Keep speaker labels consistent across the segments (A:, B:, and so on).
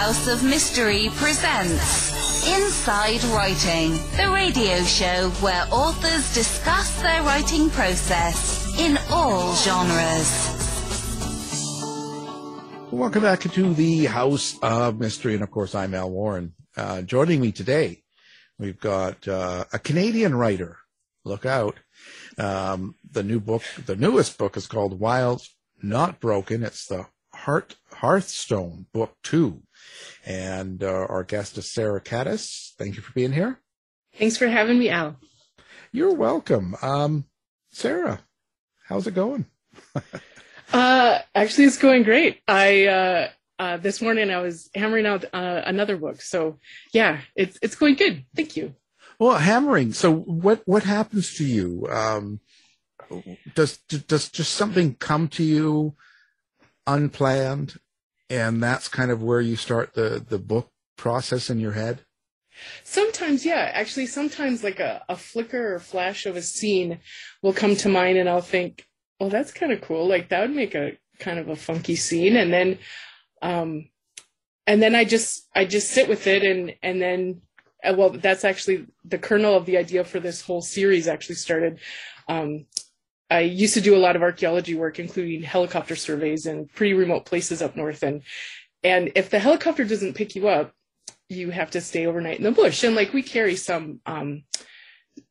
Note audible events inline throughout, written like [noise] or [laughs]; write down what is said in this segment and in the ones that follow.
A: House of Mystery presents Inside Writing, the radio show where authors discuss their writing process in all genres.
B: Welcome back to the House of Mystery, and of course, I'm Al Warren. Uh, joining me today, we've got uh, a Canadian writer. Look out! Um, the new book, the newest book, is called Wild Not Broken. It's the Heart Hearthstone Book Two, and uh, our guest is Sarah Kades. Thank you for being here.
C: Thanks for having me, Al.
B: You're welcome, um, Sarah. How's it going? [laughs]
C: Uh, actually, it's going great. I uh, uh, this morning I was hammering out uh, another book, so yeah, it's it's going good. Thank you.
B: Well, hammering. So, what what happens to you? Um, does does just something come to you unplanned, and that's kind of where you start the the book process in your head?
C: Sometimes, yeah. Actually, sometimes like a, a flicker or flash of a scene will come to mind, and I'll think, well, that's kind of cool. Like that would make a kind of a funky scene. And then, um, and then I just, I just sit with it and, and then, uh, well, that's actually the kernel of the idea for this whole series actually started. Um, I used to do a lot of archaeology work, including helicopter surveys in pretty remote places up north. And, and if the helicopter doesn't pick you up, you have to stay overnight in the bush. And like we carry some, um,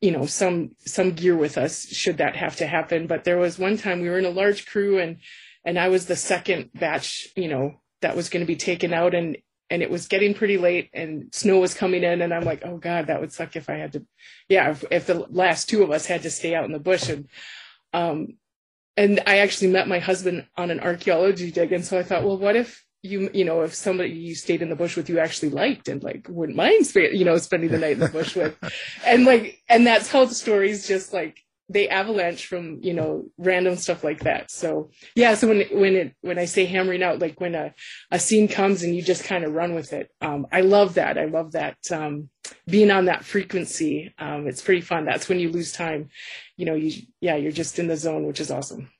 C: you know some some gear with us should that have to happen but there was one time we were in a large crew and and I was the second batch you know that was going to be taken out and and it was getting pretty late and snow was coming in and I'm like oh god that would suck if I had to yeah if, if the last two of us had to stay out in the bush and um and I actually met my husband on an archaeology dig and so I thought well what if you you know if somebody you stayed in the bush with you actually liked and like wouldn't mind you know spending the night in the bush with. [laughs] And like and that's how the stories just like they avalanche from you know random stuff like that so yeah so when when it when i say hammering out like when a, a scene comes and you just kind of run with it um, i love that i love that um, being on that frequency um, it's pretty fun that's when you lose time you know you yeah you're just in the zone which is awesome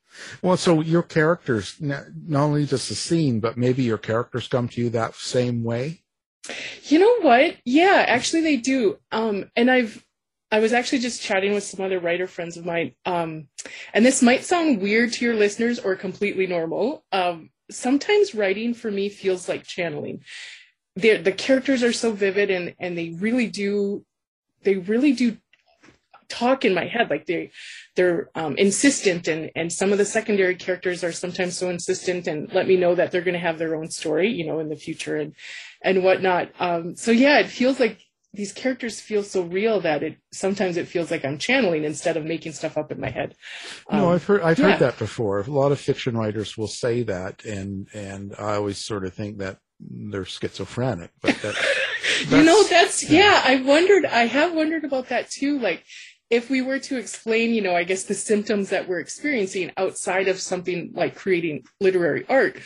B: well, so your characters, not only just the scene, but maybe your characters come to you that same way.
C: You know what? Yeah, actually they do. Um, and I've, I was actually just chatting with some other writer friends of mine. Um, and this might sound weird to your listeners or completely normal. Um, sometimes writing for me feels like channeling. The, the characters are so vivid and, and they really do, they really do talk in my head like they they're um, insistent and and some of the secondary characters are sometimes so insistent and let me know that they're going to have their own story you know in the future and and whatnot um, so yeah it feels like these characters feel so real that it sometimes it feels like I'm channeling instead of making stuff up in my head.
B: Um, no, I've heard I've yeah. heard that before. A lot of fiction writers will say that, and and I always sort of think that they're schizophrenic. But that, [laughs]
C: you know, that's yeah. yeah. I wondered. I have wondered about that too. Like if we were to explain, you know, I guess the symptoms that we're experiencing outside of something like creating literary art,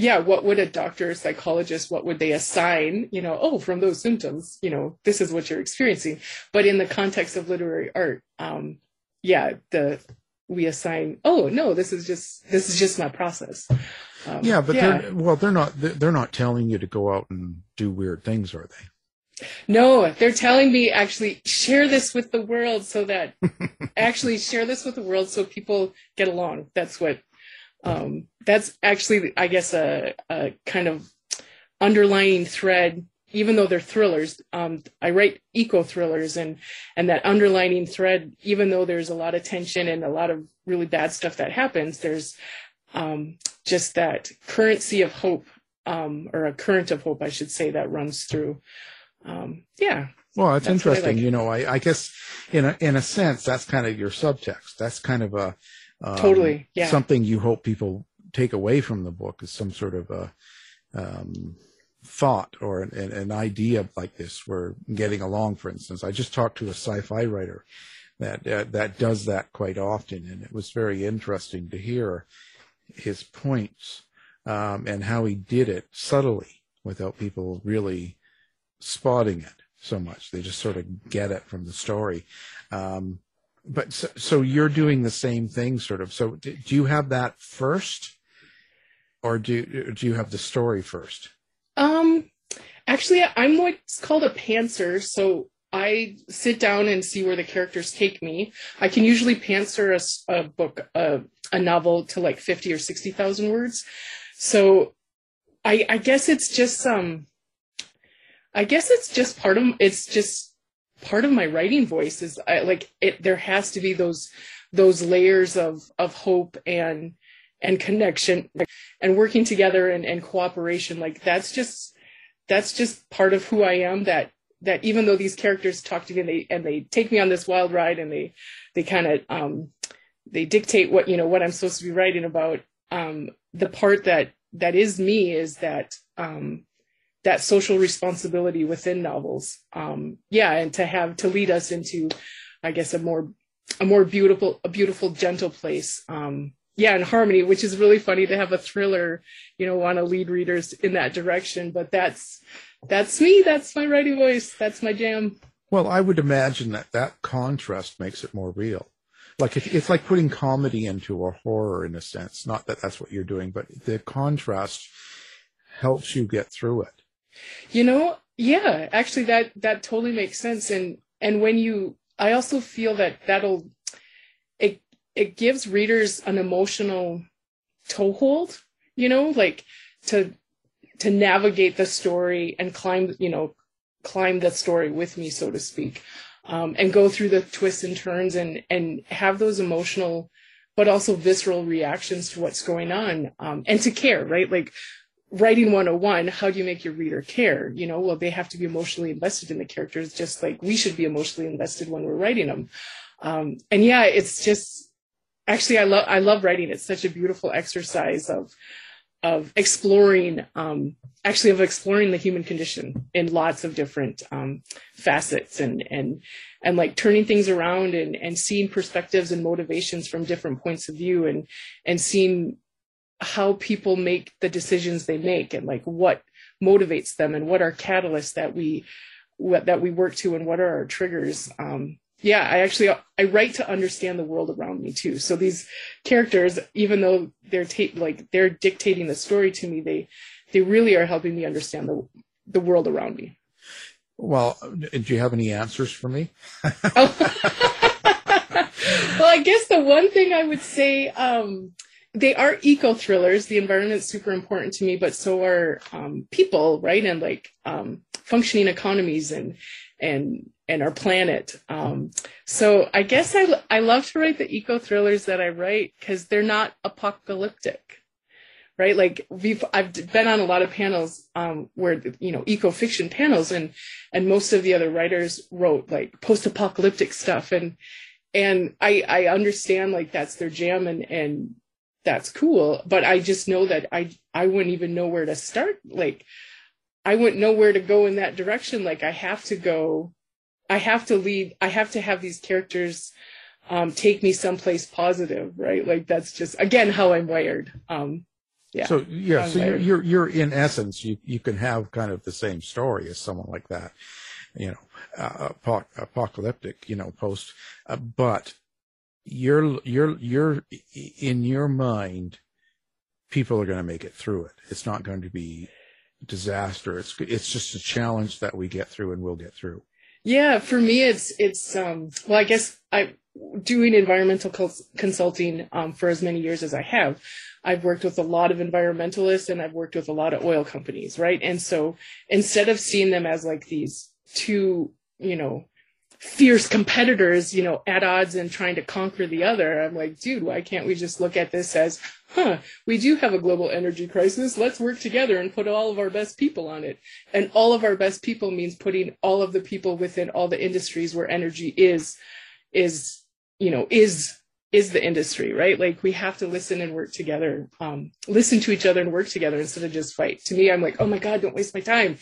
C: yeah, what would a doctor, psychologist, what would they assign? You know, oh, from those symptoms, you know, this is what you're experiencing. But in the context of literary art, um, yeah, the we assign, oh no, this is just this is just my process.
B: Um, yeah, but yeah. they're well, they're not they're not telling you to go out and do weird things, are they?
C: No, they're telling me actually share this with the world so that [laughs] actually share this with the world so people get along. That's what um, that's actually I guess a, a, kind of underlying thread. Even though they're thrillers, um, I write eco thrillers, and and that underlining thread. Even though there's a lot of tension and a lot of really bad stuff that happens, there's um, just that currency of hope, um, or a current of hope, I should say, that runs through um, yeah.
B: Well, that's interesting. Like. You know, I, I, guess in a in a sense that's kind of your subtext. That's kind of a
C: um, totally yeah.
B: something you hope people take away from the book is some sort of a um, thought or an, an, idea like this. We're getting along, for instance. I just talked to a sci-fi writer that uh, that does that quite often, and it was very interesting to hear his points um, and how he did it subtly without people really spotting it so much. They just sort of get it from the story. Um, but so, so, you're doing the same thing, sort of. So do you have that first, or do do you have the story first?
C: Um, actually, I'm what's called a pantser. So I sit down and see where the characters take me. I can usually pantser a, a book, a, a novel to like 50 or 60,000 words. So I, I guess it's just, um, I guess it's just part of, it's just part of my writing voice is I like it, there has to be those, those layers of, of hope and, and connection and working together and, and cooperation. Like that's just, that's just part of who I am that that even though these characters talk to me and they and they take me on this wild ride and they they kind of um, they dictate what you know what I'm supposed to be writing about. Um, the part that that is me is that um, that social responsibility within novels. Um, yeah, and to have to lead us into, I guess, a more a more beautiful a beautiful gentle place. Um, yeah, and harmony, which is really funny to have a thriller, you know, want to lead readers in that direction. But that's that's me. That's my writing voice. That's my jam.
B: Well, I would imagine that that contrast makes it more real. Like it's like putting comedy into a horror in a sense. Not that that's what you're doing, but the contrast helps you get through it.
C: You know, yeah, actually, that that totally makes sense. And and when you, I also feel that that'll it it gives readers an emotional toehold. You know, like to to navigate the story and climb, you know, climb the story with me, so to speak, um, and go through the twists and turns and and have those emotional, but also visceral reactions to what's going on, um, and to care, right? Like writing 101 how do you make your reader care? You know well they have to be emotionally invested in the characters just like we should be emotionally invested when we're writing them. Um, and yeah it's just actually i love i love writing. It's such a beautiful exercise of of exploring um, actually of exploring the human condition in lots of different um, facets and and and like turning things around and and seeing perspectives and motivations from different points of view and and seeing how people make the decisions they make and like what motivates them and what are catalysts that we what, that we work to and what are our triggers. Um, yeah i actually i write to understand the world around me too. So these characters even though they're ta- like they're dictating the story to me they they really are helping me understand the the world around me.
B: Well do you have any answers for me?
C: Oh. [laughs] well i guess the one thing i would say um, they are eco thrillers the environment's super important to me but so are um, people right and like um, functioning economies and and and our planet. Um, so I guess I, I love to write the eco thrillers that I write because they're not apocalyptic, right? Like we've I've been on a lot of panels um, where you know eco fiction panels, and and most of the other writers wrote like post apocalyptic stuff, and and I I understand like that's their jam and and that's cool, but I just know that I I wouldn't even know where to start like. I wouldn't know where to go in that direction. Like I have to go I have to lead, I have to have these characters um, take me someplace positive, right? Like that's just again how I'm wired. Um, yeah.
B: So yeah, so you're, you're, you're in essence you you can have kind of the same story as someone like that, you know, uh, apocalyptic, you know, post, uh, but you're you're you're in your mind, people are going to make it through it. It's not going to be disaster. It's it's just a challenge that we get through and we'll get through.
C: Yeah, for me, it's it's um, well, I guess I doing environmental consulting um, for as many years as I have. I've worked with a lot of environmentalists and I've worked with a lot of oil companies, right? And so instead of seeing them as like these two, you know, fierce competitors, you know, at odds and trying to conquer the other, I'm like, dude, why can't we just look at this as huh, we do have a global energy crisis. Let's work together and put all of our best people on it. And all of our best people means putting all of the people within all the industries where energy is, is, you know, is, is the industry, right? Like we have to listen and work together, um, listen to each other and work together instead of just fight. To me, I'm like, oh my God, don't waste my time.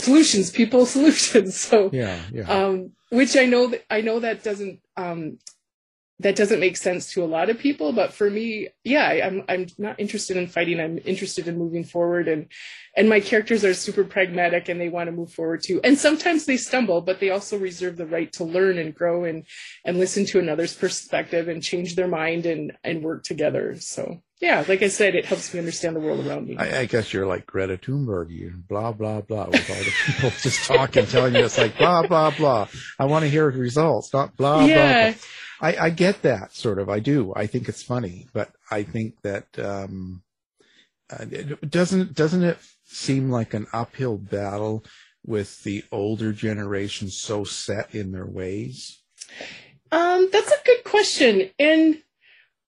C: Solutions, people, [laughs] solutions. So,
B: yeah, yeah.
C: Um, which I know that I know that doesn't um, that doesn't make sense to a lot of people but for me yeah i'm i'm not interested in fighting i'm interested in moving forward and and my characters are super pragmatic and they want to move forward too and sometimes they stumble but they also reserve the right to learn and grow and and listen to another's perspective and change their mind and and work together so yeah, like I said, it helps me understand the world around me.
B: I, I guess you're like Greta Thunberg, you blah blah blah, with all the people just talking, telling you it's like blah blah blah. I want to hear results, not blah
C: yeah.
B: blah. blah. I, I get that sort of. I do. I think it's funny, but I think that um, uh, doesn't doesn't it seem like an uphill battle with the older generation so set in their ways?
C: Um, that's a good question, and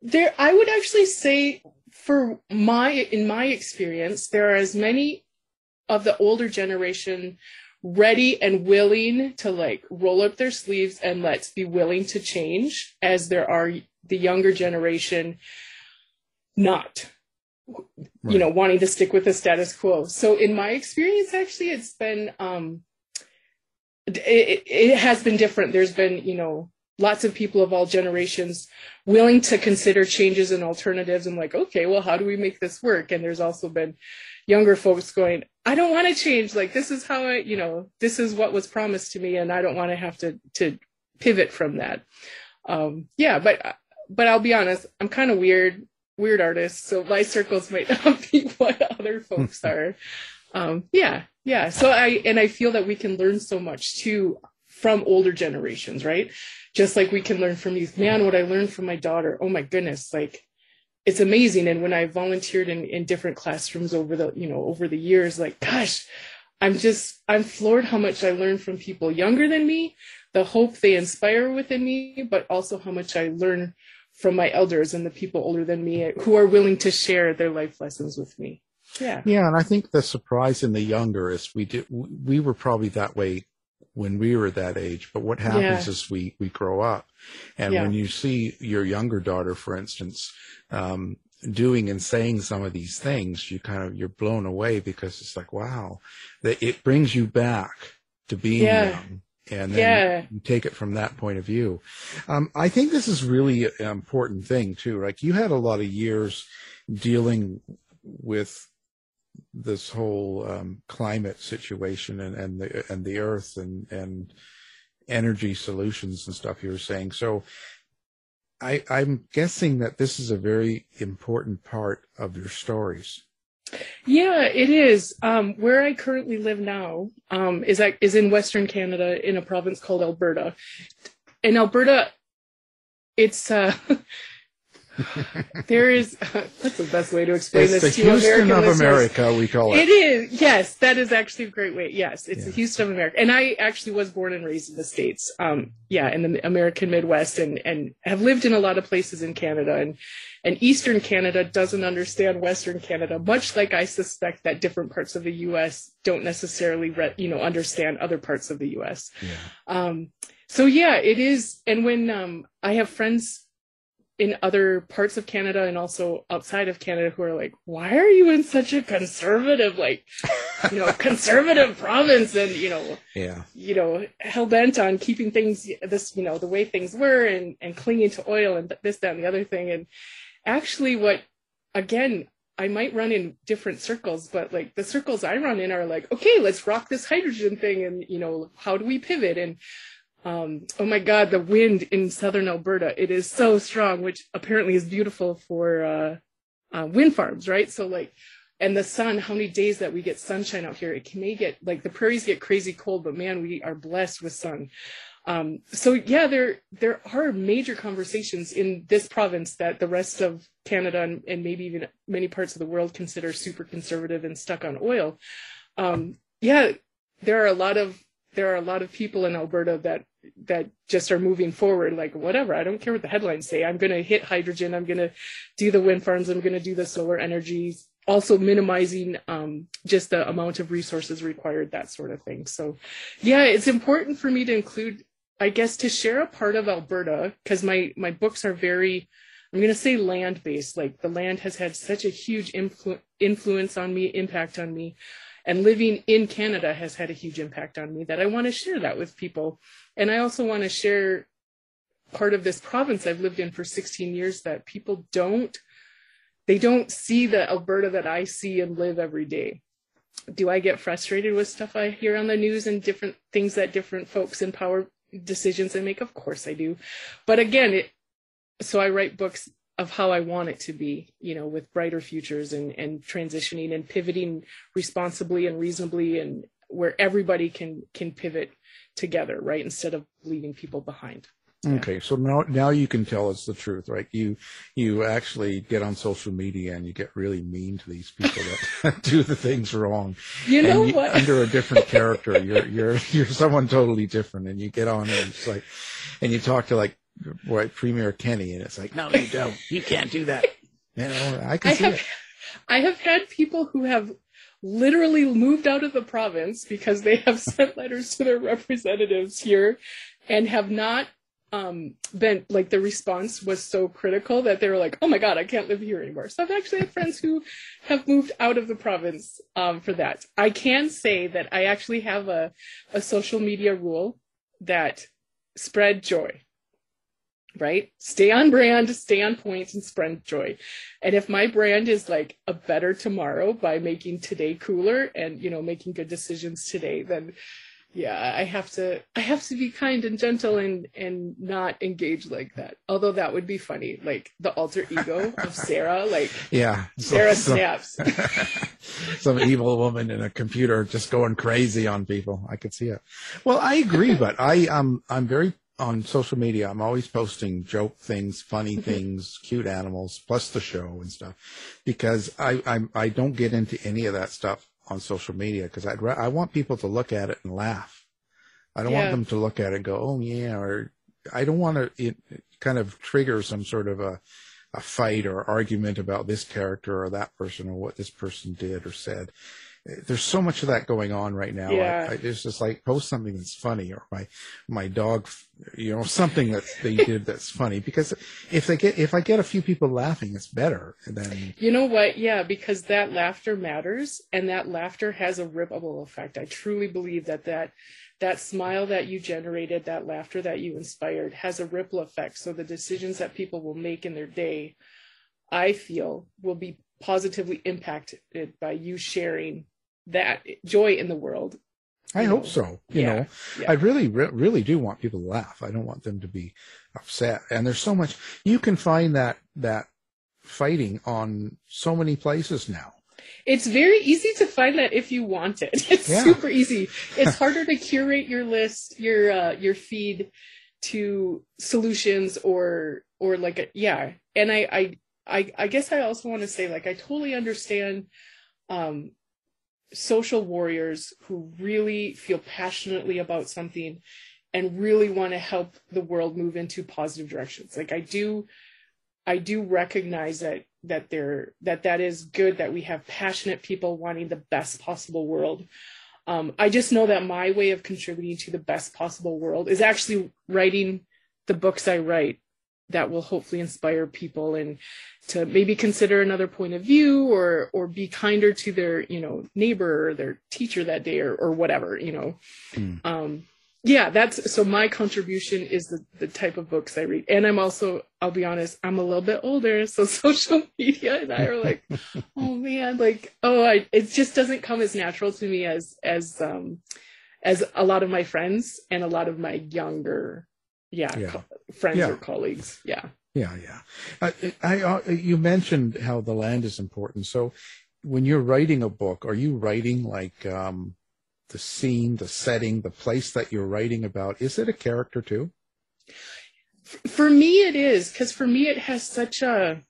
C: there I would actually say for my in my experience, there are as many of the older generation ready and willing to like roll up their sleeves and let's be willing to change as there are the younger generation not right. you know wanting to stick with the status quo. So in my experience actually it's been um it, it has been different. There's been you know lots of people of all generations willing to consider changes and alternatives and like okay well how do we make this work? And there's also been younger folks going i don't want to change like this is how i you know this is what was promised to me and i don't want to have to to pivot from that. Um yeah but but i'll be honest i'm kind of weird weird artist so my circles might [laughs] not be what other folks [laughs] are. Um yeah yeah so i and i feel that we can learn so much too from older generations right? Just like we can learn from youth. Man what i learned from my daughter oh my goodness like it's amazing. And when i volunteered in, in different classrooms over the you know over the years like gosh i'm just i'm floored how much i learned from people younger than me the hope they inspire within me but also how much i learn from my elders and the people older than me who are willing to share their life lessons with me. Yeah.
B: Yeah and i think the surprise in the younger is we did we were probably that way when we were that age. But what happens yeah. is we, we grow up. And yeah. when you see your younger daughter, for instance, um, doing and saying some of these things, you kind of, you're blown away because it's like, wow, that it brings you back to being yeah. young. And then yeah. you take it from that point of view. Um, I think this is really an important thing too. Like you had a lot of years dealing with this whole um, climate situation and, and the and the earth and and energy solutions and stuff you were saying. So I, I'm guessing that this is a very important part of your stories.
C: Yeah, it is. Um, where I currently live now um, is is in Western Canada in a province called Alberta. In Alberta, it's uh, [laughs] [laughs] there is that's the best way to explain
B: it's
C: this
B: the
C: to
B: Houston
C: American
B: of
C: listeners.
B: America, we call it.
C: It is, yes, that is actually a great way. Yes, it's yeah. the Houston of America, and I actually was born and raised in the states. Um, yeah, in the American Midwest, and and have lived in a lot of places in Canada, and and Eastern Canada doesn't understand Western Canada, much like I suspect that different parts of the U.S. don't necessarily, re- you know, understand other parts of the U.S. Yeah. Um, so yeah, it is, and when um, I have friends in other parts of Canada and also outside of Canada who are like, why are you in such a conservative, like, [laughs] you know, conservative province and, you know,
B: yeah,
C: you know, hell bent on keeping things this, you know, the way things were and, and clinging to oil and this, that, and the other thing. And actually what, again, I might run in different circles, but like the circles I run in are like, okay, let's rock this hydrogen thing. And, you know, how do we pivot? And, um, oh my God, the wind in southern Alberta, it is so strong, which apparently is beautiful for uh, uh, wind farms, right? So like, and the sun, how many days that we get sunshine out here? It can may get like the prairies get crazy cold, but man, we are blessed with sun. Um, so yeah, there there are major conversations in this province that the rest of Canada and, and maybe even many parts of the world consider super conservative and stuck on oil. Um, yeah, there are a lot of there are a lot of people in Alberta that that just are moving forward like whatever i don't care what the headlines say i'm going to hit hydrogen i'm going to do the wind farms i'm going to do the solar energies also minimizing um, just the amount of resources required that sort of thing so yeah it's important for me to include i guess to share a part of alberta because my my books are very i'm going to say land based like the land has had such a huge influ- influence on me impact on me and living in Canada has had a huge impact on me that I want to share that with people. And I also want to share part of this province I've lived in for 16 years that people don't they don't see the Alberta that I see and live every day. Do I get frustrated with stuff I hear on the news and different things that different folks in power decisions they make? Of course I do. But again, it so I write books of how I want it to be, you know, with brighter futures and, and transitioning and pivoting responsibly and reasonably and where everybody can can pivot together, right? Instead of leaving people behind.
B: Okay, so now now you can tell us the truth, right? You you actually get on social media and you get really mean to these people that [laughs] [laughs] do the things wrong.
C: You know
B: and
C: what?
B: under a different character, you're you're [laughs] you're someone totally different, and you get on and it's like, and you talk to like, right, Premier Kenney, and it's like, no, you don't, you can't do that. You know, I can
C: I
B: see
C: have
B: it.
C: I have had people who have literally moved out of the province because they have [laughs] sent letters to their representatives here and have not um, been like the response was so critical that they were like, oh my God, I can't live here anymore. So I've actually had friends who have moved out of the province um, for that. I can say that I actually have a, a social media rule that spread joy right? Stay on brand, stay on point, and spread joy. And if my brand is like a better tomorrow by making today cooler and you know making good decisions today, then yeah, I have to I have to be kind and gentle and and not engage like that. Although that would be funny, like the alter ego of [laughs] Sarah, like
B: Yeah,
C: Sarah [laughs] snaps. [laughs]
B: some evil woman in a computer just going crazy on people. I could see it. Well, I agree, but I um I'm very on social media. I'm always posting joke things, funny mm-hmm. things, cute animals, plus the show and stuff, because I I I don't get into any of that stuff on social media because I'd I want people to look at it and laugh. I don't want them to look at it and go, oh yeah, or I don't want to it kind of trigger some sort of a a fight or argument about this character or that person or what this person did or said. There's so much of that going on right now.
C: Yeah.
B: I, I it's just like post something that's funny or my my dog, you know, something that they [laughs] did that's funny because if they get if I get a few people laughing, it's better than
C: You know what? Yeah, because that laughter matters and that laughter has a ripple effect. I truly believe that that that smile that you generated, that laughter that you inspired has a ripple effect. So the decisions that people will make in their day, I feel will be positively impacted by you sharing that joy in the world.
B: I hope so. You
C: yeah,
B: know,
C: yeah.
B: I really, re- really do want people to laugh. I don't want them to be upset. And there's so much you can find that that fighting on so many places now.
C: It's very easy to find that if you want it. [laughs] It's
B: Yeah.
C: super easy. It's harder to curate your list, your uh, your feed to solutions or or like a, yeah. And I I I I guess I also want to say like I totally understand um social warriors who really feel passionately about something and really want to help the world move into positive directions. Like I do I do recognize that that there that that is good that we have passionate people wanting the best possible world. Um, I just know that my way of contributing to the best possible world is actually writing the books I write that will hopefully inspire people and to maybe consider another point of view or or be kinder to their you know neighbor or their teacher that day or, or whatever you know
B: Hmm.
C: um yeah that's so my contribution is the the type of books i read and i'm also i'll be honest i'm a little bit older so [laughs] social media and i are like [laughs] oh man like oh i it just doesn't come as natural to me as as um as a lot of my friends and a lot of my younger yeah,
B: Yeah.
C: co- friends
B: Yeah.
C: or colleagues yeah
B: Yeah, yeah. I, I, I, you mentioned how the land is important. So, when you're writing a book, are you writing like um, the scene, the setting, the place that you're writing about? Is it a character too?
C: for me it is because for me it has such a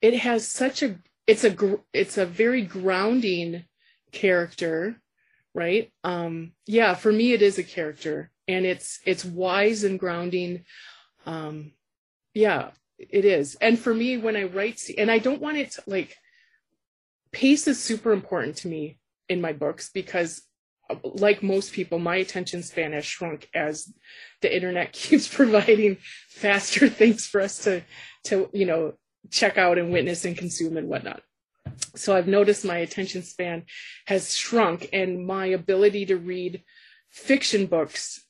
C: it has such a it's a it's a very grounding character right um yeah for me it is a character and it's it's wise and grounding. Um yeah it is. And for me when i write and i don't want it to like pace is super important to me in my books because uh, like most people my attention span has shrunk as the internet [laughs] keeps providing faster things for us to to you know check out and witness and consume and whatnot. So i've noticed my attention span has shrunk and my ability to read fiction books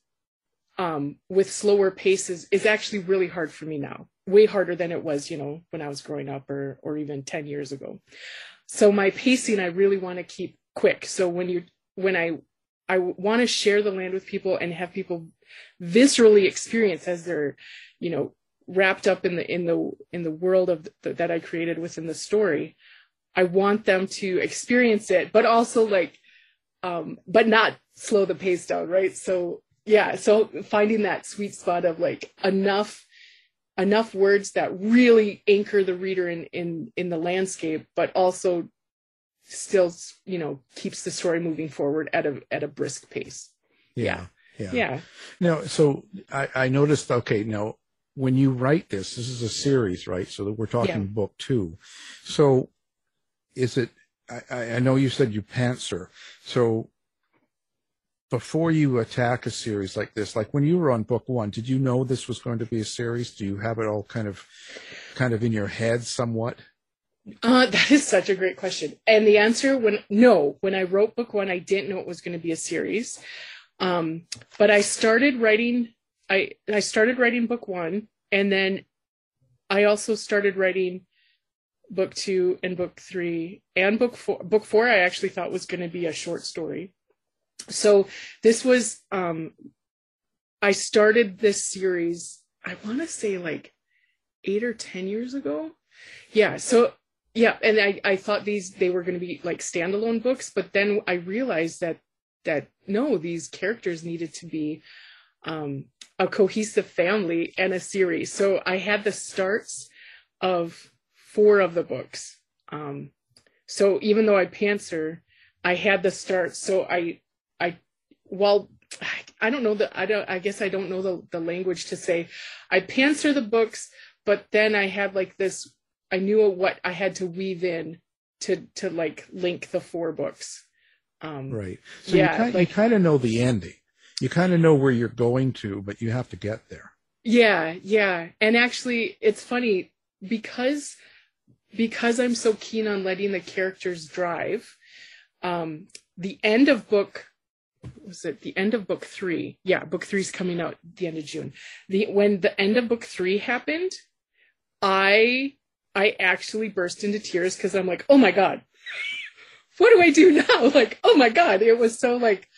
C: um, with slower paces is actually really hard for me now way harder than it was you know when i was growing up or or even 10 years ago so my pacing i really want to keep quick so when you when i i want to share the land with people and have people viscerally experience as they're you know wrapped up in the in the in the world of the, that I created within the story. I want them to experience it, but also like, um, but not slow the pace down, right? So yeah, so finding that sweet spot of like enough enough words that really anchor the reader in in in the landscape, but also still you know keeps the story moving forward at a at a brisk pace.
B: Yeah. Yeah.
C: Yeah.
B: Now, so I, I noticed, okay, now when you write this, this is a series, right? So that we're talking
C: Yeah.
B: book two. So is it, I- I, I know you said you pantser. So before you attack a series like this, like when you were on book one, did you know this was going to be a series? Do you have it all kind of, kind of in your head somewhat?
C: Uh, [laughs] that is such a great question. And the answer when no, when I wrote book one, I didn't know it was going to be a series. Um, but I started writing I I started writing book one and then I also started writing book two and book three and book four book four I actually thought was going to be a short story. So this was um I started this series I want to say like 8 or 10 years ago. Yeah, so yeah, and I, I thought these they were going to be like standalone books, but then I realized that that no, these characters needed to be um, a cohesive family and a series. So I had the starts of four of the books. Um, so even though I pantser, I had the starts. So I well I don't know the I don't I guess I don't know the, the language to say I pantser the books, but then I had like this I knew what I had to weave in to to like link the four books. Um,
B: Right. So
C: Yeah,
B: you, kind,
C: like-
B: you kind of know the ending. You kind of know where you're going to, but you have to get there.
C: Yeah, yeah. And actually it's funny because because I'm so keen on letting the characters drive. Um the end of book was it the end of book 3? Yeah, book 3 is coming out the end of June. The when the end of book 3 happened, I I actually burst into tears cuz I'm like, "Oh my god. What do I do now?" [laughs] Like, "Oh my god." It was so like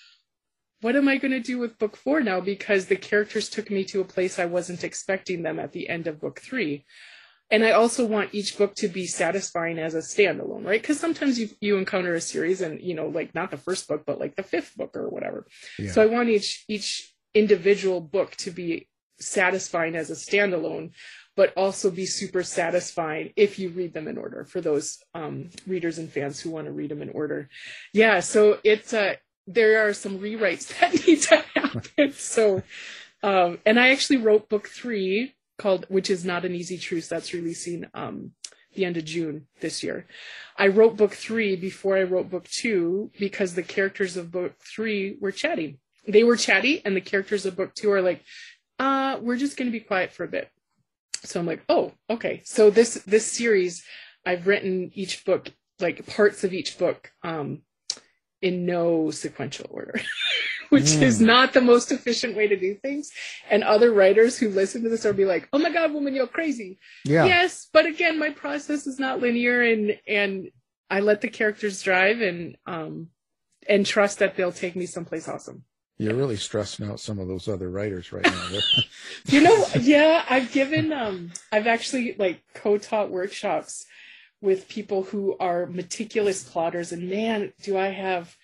C: what am I to do with book four now? Because the characters took me to a place I wasn't expecting them at the end of book three. And I also want each book to be satisfying as a standalone, right? Because sometimes you you encounter a series and you know, like not the first book, but like the fifth book or whatever.
B: Yeah.
C: So I want each each individual book to be satisfying as a standalone, but also be super satisfying if you read them in order for those um, readers and fans who want to read them in order. Yeah, so it's uh, there are some rewrites [laughs] that need to happen. So, um, and I actually wrote book three called, which is not an easy truce. That's releasing um, the end of June this year. I wrote book three before I wrote book two because the characters of book three were chatty. They were chatty, and the characters of book two are like, uh, we're just going to be quiet for a bit. So I'm like, oh, okay. So this this series, I've written each book, like parts of each book, um, in no sequential order, [laughs] [laughs] which is
B: Mm.
C: not the most efficient way to do things. And other writers who listen to this will be like, oh my God, woman, you're crazy.
B: Yeah.
C: Yes, but again, my process is not linear and, and I let the characters drive and, um, and trust that they'll take me someplace awesome.
B: You're really stressing out some of those other writers right now. [laughs] [laughs]
C: You know, yeah, I've given, um, I've actually like co-taught workshops with people who are meticulous plotters, and man, do I have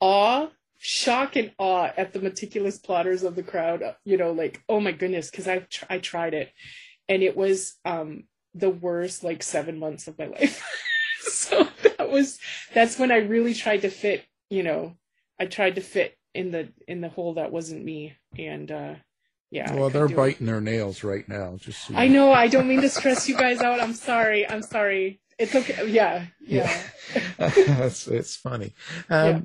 C: awe, shock, and awe at the meticulous plotters of the crowd. You know, like oh my goodness, because I tr- I tried it, and it was um the worst like seven months of my [laughs] life. so that was that's when I really tried to fit. You know, I tried to fit in the in the hole that wasn't me, and uh yeah.
B: Well, they're
C: couldn't it.
B: biting their nails right now. Just so
C: I know. I don't mean to stress you guys out. I'm sorry. I'm sorry. It's okay. Yeah. Yeah.
B: it's, [laughs] it's funny. Um,
C: Yeah.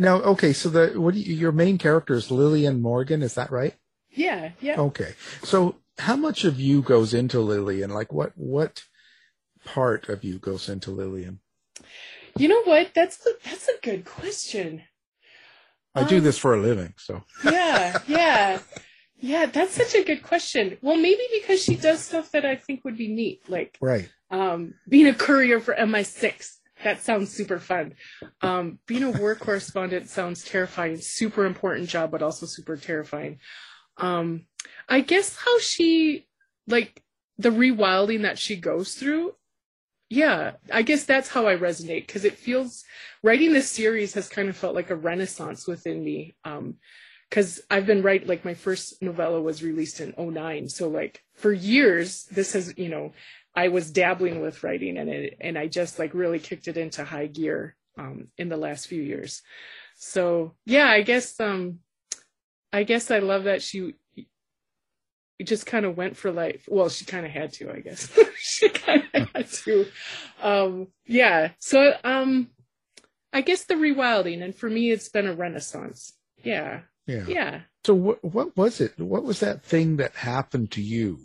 B: Now, okay, so the what do you, your main character is Lillian Morgan, is that right?
C: Yeah. Yeah.
B: Okay, so how much of you goes into Lillian? Like, what what part of you goes into Lillian?
C: You know what? That's the, that's a good question.
B: I do
C: Um,
B: this for a living, so
C: Yeah. Yeah. Yeah. That's such a good question. Well, maybe because she does stuff that I think would be neat, like
B: right.
C: um, being a courier for MI6. That sounds super fun. Um, being a war correspondent sounds terrifying. Super important job, but also super terrifying. Um, I guess how she like the rewilding that she goes through yeah i guess that's how i resonate because it feels writing this series has kind of felt like a renaissance within me um because i've been writing like my first novella was released in 09 so like for years this has you know i was dabbling with writing and it and i just like really kicked it into high gear um in the last few years so yeah i guess um i guess i love that she just kind of went for life. Well, she kind of had to, I guess. [laughs] she kind of had to. Um, yeah. So, um, I guess the rewilding, and for me, it's been a renaissance. Yeah.
B: Yeah.
C: Yeah.
B: So what what was it? What was that thing that happened to you?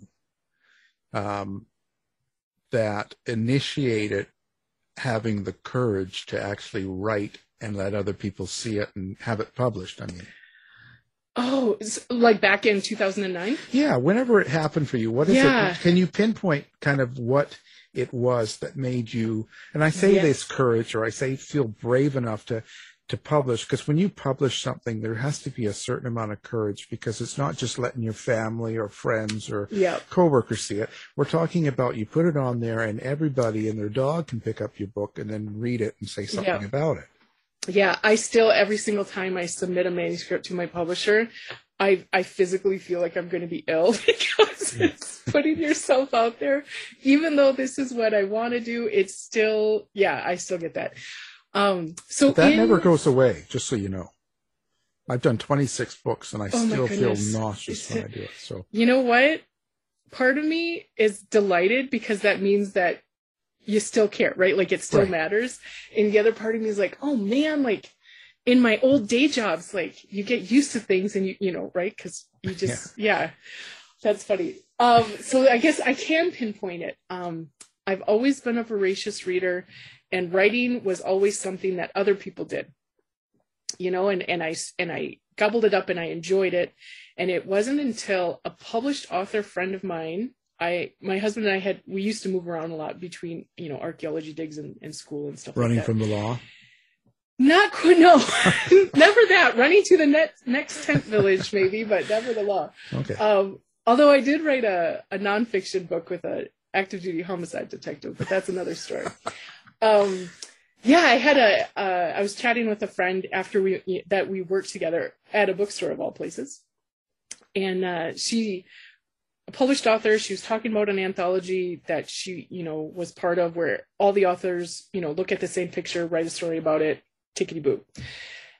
B: Um, that initiated having the courage to actually write and let other people see it and have it published. I mean.
C: Oh, like back in 2009?
B: Yeah, whenever it happened for you, what is
C: Yeah.
B: it? Can you pinpoint kind of what it was that made you? And I say
C: Yes.
B: this courage, or I say feel brave enough to to publish, because when you publish something, there has to be a certain amount of courage, because it's not just letting your family or friends or
C: Yeah.
B: coworkers see it. We're talking about you put it on there, and everybody and their dog can pick up your book and then read it and say something
C: Yeah.
B: about it.
C: Yeah. I still, every single time I submit a manuscript to my publisher, I, I physically feel like I'm going to be ill [laughs] because it's putting yourself out there. Even though this is what I want to do, it's still, yeah, I still get that. Um, so
B: But that
C: in-
B: never goes away, just so you know. I've done 26 books, and I
C: Oh
B: still feel nauseous when I do it. So.
C: you know what? Part of me is delighted because that means that you still care, right? Like it still
B: Right.
C: matters. And the other part of me is like, oh man, like in my old day jobs, like you get used to things and you, you know, right? Cause you just, yeah, that's funny. Um, so I guess I can pinpoint it. Um, I've always been a voracious reader and writing was always something that other people did, you know, and, and I, and I gobbled it up and I enjoyed it. And it wasn't until a published author friend of mine, I, my husband and I had, we used to move around a lot between, you know, archaeology digs and, and school and stuff
B: running
C: like that.
B: from the law.
C: Not quite, no, [laughs] never that. Running to the next, next tent village, maybe, but never the law.
B: Okay.
C: Um, although I did write a, a nonfiction book with a active duty homicide detective, but that's another story. Um, yeah, I had a, uh, I was chatting with a friend after we, that we worked together at a bookstore of all places. And, uh, she, a published author, she was talking about an anthology that she, you know, was part of where all the authors, you know, look at the same picture, write a story about it, tickety boo.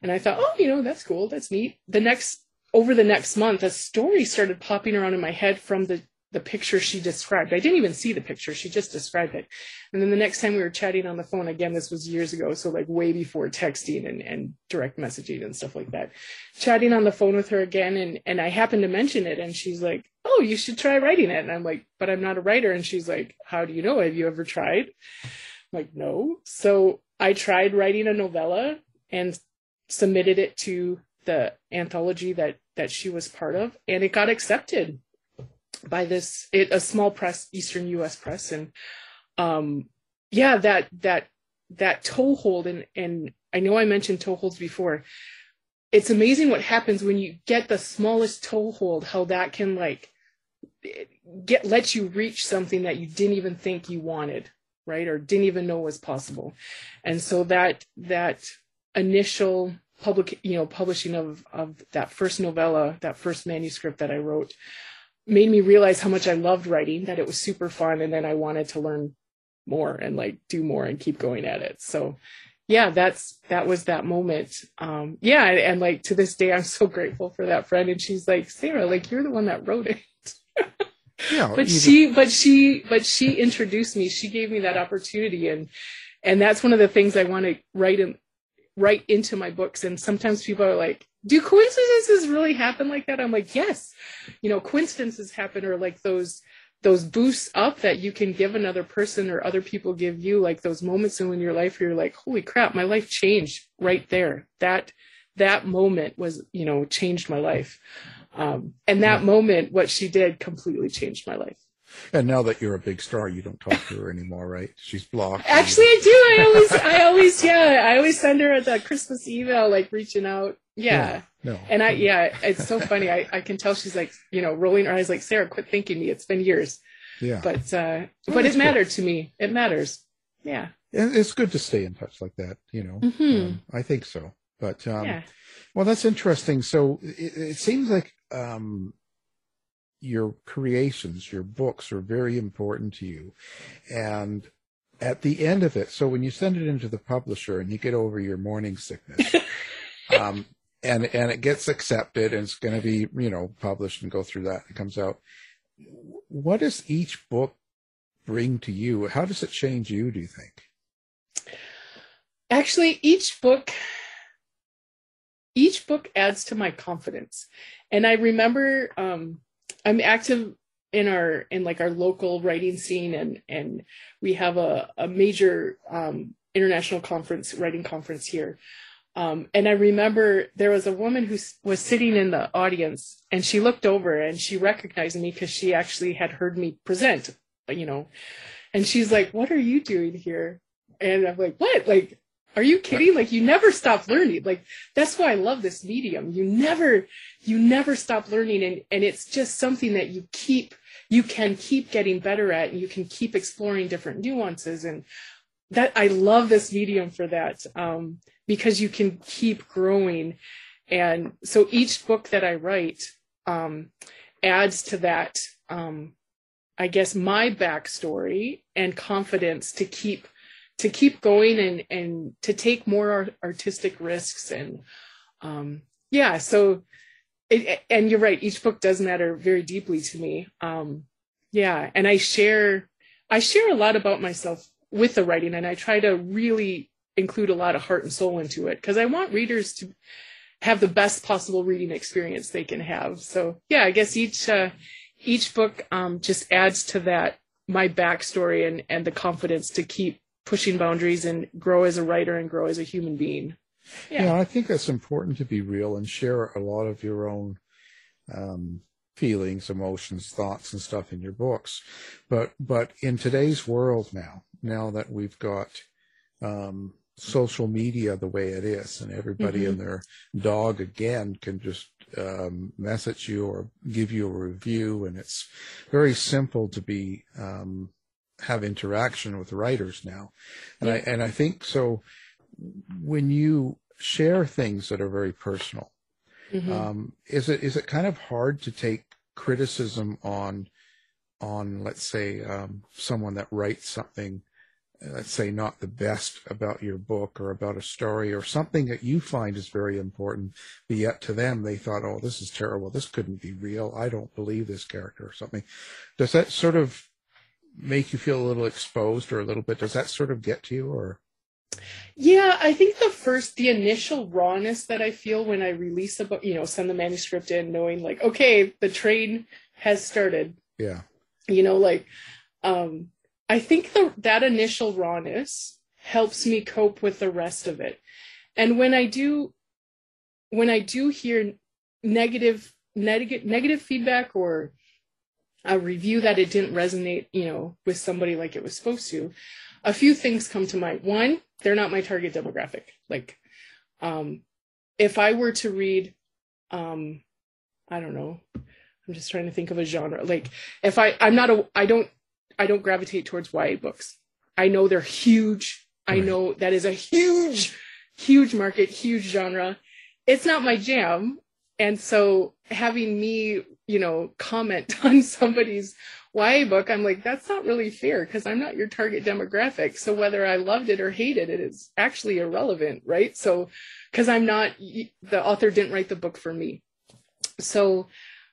C: And I thought, oh, you know, that's cool. That's neat. The next, over the next month, a story started popping around in my head from the, the picture she described. I didn't even see the picture. She just described it. And then the next time we were chatting on the phone, again, this was years ago. So like way before texting and, and direct messaging and stuff like that, chatting on the phone with her again. And, and I happened to mention it and she's like, oh, you should try writing it. And I'm like, but I'm not a writer. And she's like, how do you know? Have you ever tried? I'm like, no. So I tried writing a novella and submitted it to the anthology that that she was part of and it got accepted by this it, a small press eastern us press and um yeah that that that toehold and and i know i mentioned toeholds before. It's amazing what happens when you get the smallest toehold how that can like get let you reach something that you didn't even think you wanted right or didn't even know was possible. And so that that initial public you know publishing of of that first novella that first manuscript that i wrote made me realize how much i loved writing that it was super fun and then i wanted to learn more and like do more and keep going at it. So yeah that's that was that moment. Um yeah and, and like to this day i'm so [laughs] grateful for that friend and she's like sarah like you're the one that wrote it. [laughs]
B: Yeah.
C: but
B: you-
C: she but she but she introduced me. She gave me that opportunity and and that's one of the things i want to write in write into my books and sometimes people are like do coincidences really happen like that? I'm like yes. You know coincidences happen or like those those boosts up that you can give another person or other people give you like those moments in your life where you're like holy crap my life changed right there. That that moment was you know changed my life. Um, and that moment what she did completely changed my life
B: And now that you're a big star, you don't talk to her anymore, right? She's blocked.
C: Actually, I do. I always, I always, yeah, I always send her that Christmas email, like reaching out. Yeah.
B: no.
C: And I, yeah, it's so funny. I, I can tell she's like, you know, rolling her eyes, like, Sarah, quit thanking me. It's been years.
B: Yeah.
C: But, uh, but it mattered to me. It matters. Yeah.
B: And it's good to stay in touch like that, you know.
C: Mhm.
B: Um, I think so. But um,
C: yeah.
B: well, that's interesting. So it, it seems like um, your creations, your books, are very important to you, and at the end of it, so when you send it into the publisher and you get over your morning sickness, [laughs] um, and and it gets accepted and it's going to be you know published and go through that, it comes out. What does each book bring to you? How does it change you? Do you think?
C: actually each book each book adds to my confidence and i remember um i'm active in our in like our local writing scene and and we have a, a major um international conference writing conference here. Um and i remember there was a woman who was sitting in the audience and she looked over and she recognized me because she actually had heard me present you know. And she's like what are you doing here? And i'm like what? Like are you kidding? Like you never stop learning. Like that's why I love this medium. You never, you never stop learning and, and it's just something that you keep, you can keep getting better at and you can keep exploring different nuances. And that I love this medium for that. Um, because you can keep growing. And so each book that I write, um, adds to that, um, I guess my backstory and confidence to keep to keep going and and to take more art- artistic risks and um yeah so it, and you're right each book does matter very deeply to me um yeah and i share i share a lot about myself with the writing and i try to really include a lot of heart and soul into it because i want readers to have the best possible reading experience they can have. So yeah i guess each uh each book um just adds to that my backstory and and the confidence to keep pushing boundaries and grow as a writer and grow as a human being.
B: Yeah.
C: Yeah.
B: I think it's important to be real and share a lot of your own um, feelings, emotions, thoughts, and stuff in your books. But but in today's world now, now that we've got um, social media the way it is, and everybody and their dog again can just um, message you or give you a review, and it's very simple to be um, have interaction with writers now, and I and I think so. When you share things that are very personal,
C: Mhm.
B: um, is it is it kind of hard to take criticism on on let's say um, someone that writes something let's say not the best about your book or about a story or something that you find is very important but yet to them they thought oh this is terrible this couldn't be real i don't believe this character or something does that sort of make you feel a little exposed or a little bit does that sort of get to you or
C: Yeah, I think the first, the initial rawness that I feel when I release a book, you know, send the manuscript in, knowing like, okay, the train has started.
B: yeah
C: You know, like, um, I think the that initial rawness helps me cope with the rest of it. And when I do, when I do hear negative, negative, negative feedback or a review that it didn't resonate, you know, with somebody like it was supposed to, a few things come to mind. One, they're not my target demographic. Like, um, if I were to read, um, I don't know, I'm just trying to think of a genre. Like, if I, I'm not a, I don't, I don't gravitate towards YA books. I know they're huge. I know that is a huge, huge market, huge genre. It's not my jam. And so having me, you know, comment [laughs] on somebody's YA book, I'm like, that's not really fair because I'm not your target demographic. So whether I loved it or hated it is actually irrelevant, right? So, because I'm not, the author didn't write the book for me. So